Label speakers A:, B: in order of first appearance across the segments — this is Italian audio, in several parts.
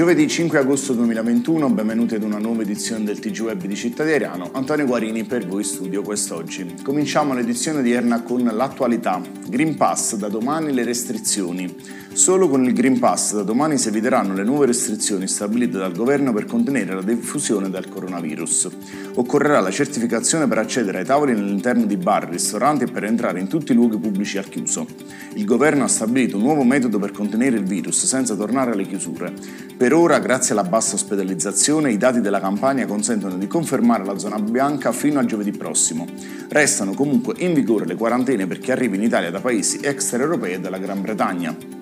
A: Giovedì 5 agosto 2021, benvenuti ad una nuova edizione del TG Web di Cittadiniano. Antonio Guarini per voi studio quest'oggi. Cominciamo l'edizione odierna con l'attualità. Green Pass, da domani le restrizioni. Solo con il Green Pass da domani si eviteranno le nuove restrizioni stabilite dal governo per contenere la diffusione del coronavirus. Occorrerà la certificazione per accedere ai tavoli all'interno di bar, ristoranti e per entrare in tutti i luoghi pubblici al chiuso. Il governo ha stabilito un nuovo metodo per contenere il virus senza tornare alle chiusure. Per ora, grazie alla bassa ospedalizzazione, i dati della campagna consentono di confermare la zona bianca fino a giovedì prossimo. Restano comunque in vigore le quarantene per chi arriva in Italia da paesi extraeuropei e dalla Gran Bretagna.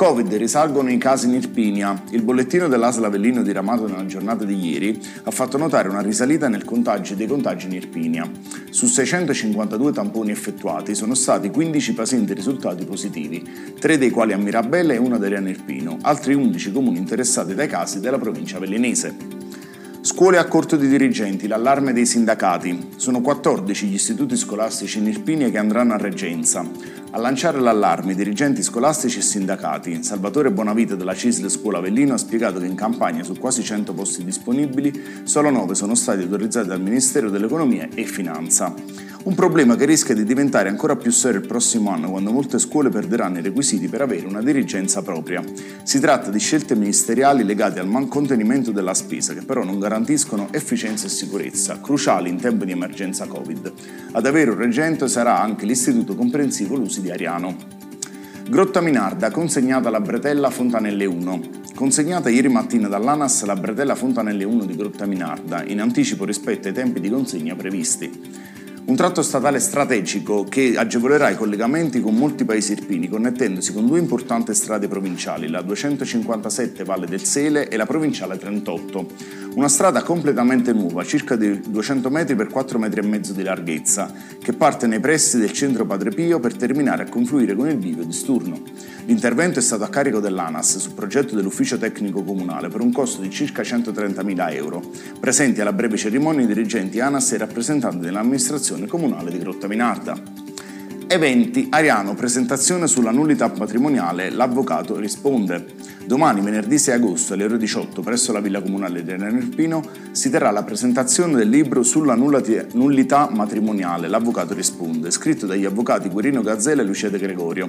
A: Covid risalgono i casi in Irpinia. Il bollettino dell'ASL Avellino diramato nella giornata di ieri ha fatto notare una risalita nel contagio dei contagi in Irpinia. Su 652 tamponi effettuati sono stati 15 pazienti risultati positivi, 3 dei quali a Mirabella e uno ad Ariano Irpino, altri 11 comuni interessati dai casi della provincia avellinese. Scuole a corto di dirigenti, l'allarme dei sindacati. Sono 14 gli istituti scolastici in Irpinia che andranno a reggenza. A lanciare l'allarme i dirigenti scolastici e sindacati. Salvatore Bonavita della CISL Scuola Avellino ha spiegato che in campagna su quasi 100 posti disponibili solo 9 sono stati autorizzati dal Ministero dell'Economia e Finanza. Un problema che rischia di diventare ancora più serio il prossimo anno quando molte scuole perderanno i requisiti per avere una dirigenza propria. Si tratta di scelte ministeriali legate al contenimento della spesa che però non garantiscono efficienza e sicurezza, cruciali in tempo di emergenza Covid. Ad avere un reggente sarà anche l'Istituto Comprensivo Lusi di Ariano. Grotta Minarda consegnata alla Bretella Fontanelle 1. Consegnata ieri mattina dall'ANAS la Bretella Fontanelle 1 di Grotta Minarda, in anticipo rispetto ai tempi di consegna previsti. Un tratto statale strategico che agevolerà i collegamenti con molti paesi irpini, connettendosi con due importanti strade provinciali, la 257 Valle del Sele e la provinciale 38. Una strada completamente nuova, circa di 200 metri per 4 metri e mezzo di larghezza, che parte nei pressi del centro Padre Pio per terminare a confluire con il Vivio di Sturno. L'intervento è stato a carico dell'ANAS su progetto dell'Ufficio Tecnico Comunale per un costo di circa 130.000 euro. Presenti alla breve cerimonia i dirigenti ANAS e i rappresentanti dell'amministrazione comunale di Grotta Minarda. Eventi, Ariano, presentazione sulla nullità patrimoniale, l'avvocato risponde. Domani, venerdì 6 agosto, alle ore 18, presso la Villa Comunale di Ariano Irpino, si terrà la presentazione del libro sulla nullità matrimoniale, l'avvocato risponde, scritto dagli avvocati Guerino Gazzella e Lucia De Gregorio.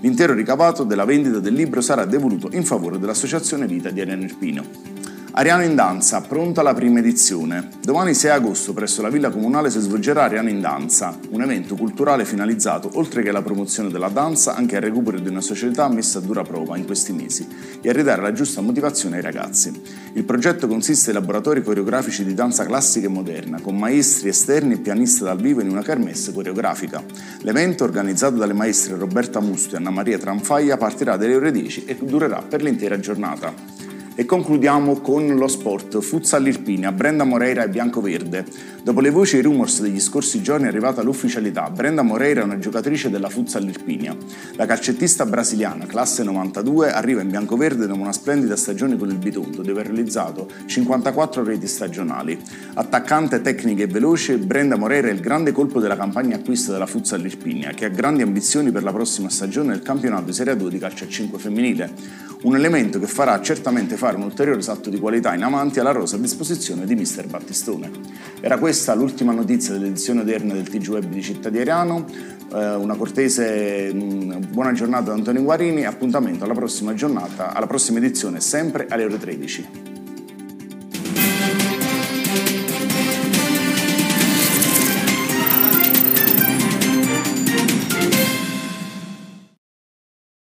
A: L'intero ricavato della vendita del libro sarà devoluto in favore dell'Associazione Vita di Ariano Irpino. Ariano in Danza, pronta la prima edizione. Domani 6 agosto presso la Villa Comunale si svolgerà Ariano in Danza, un evento culturale finalizzato, oltre che alla promozione della danza, anche al recupero di una società messa a dura prova in questi mesi e a ridare la giusta motivazione ai ragazzi. Il progetto consiste in laboratori coreografici di danza classica e moderna, con maestri esterni e pianisti dal vivo in una kermesse coreografica. L'evento, organizzato dalle maestre Roberta Musto e Anna Maria Tranfaglia, partirà dalle ore 10 e durerà per l'intera giornata. E concludiamo con lo sport. Futsal Irpinia, Brenda Moreira e Biancoverde. Dopo le voci e i rumors degli scorsi giorni è arrivata l'ufficialità. Brenda Moreira è una giocatrice della Futsal Irpinia. La calcettista brasiliana, classe 92, arriva in biancoverde dopo una splendida stagione con il Bitonto, dove ha realizzato 54 reti stagionali. Attaccante, tecnica e veloce, Brenda Moreira è il grande colpo della campagna acquisto della Futsal Irpinia, che ha grandi ambizioni per la prossima stagione del campionato di Serie 2 di calcio a 5 femminile un elemento che farà certamente fare un ulteriore salto di qualità in avanti alla rosa a disposizione di Mister Battistone. Era questa l'ultima notizia dell'edizione odierna del TG Web di Città di Ariano, eh, una cortese mm, buona giornata da Antonio Guarini appuntamento alla prossima giornata, alla prossima edizione sempre alle ore 13.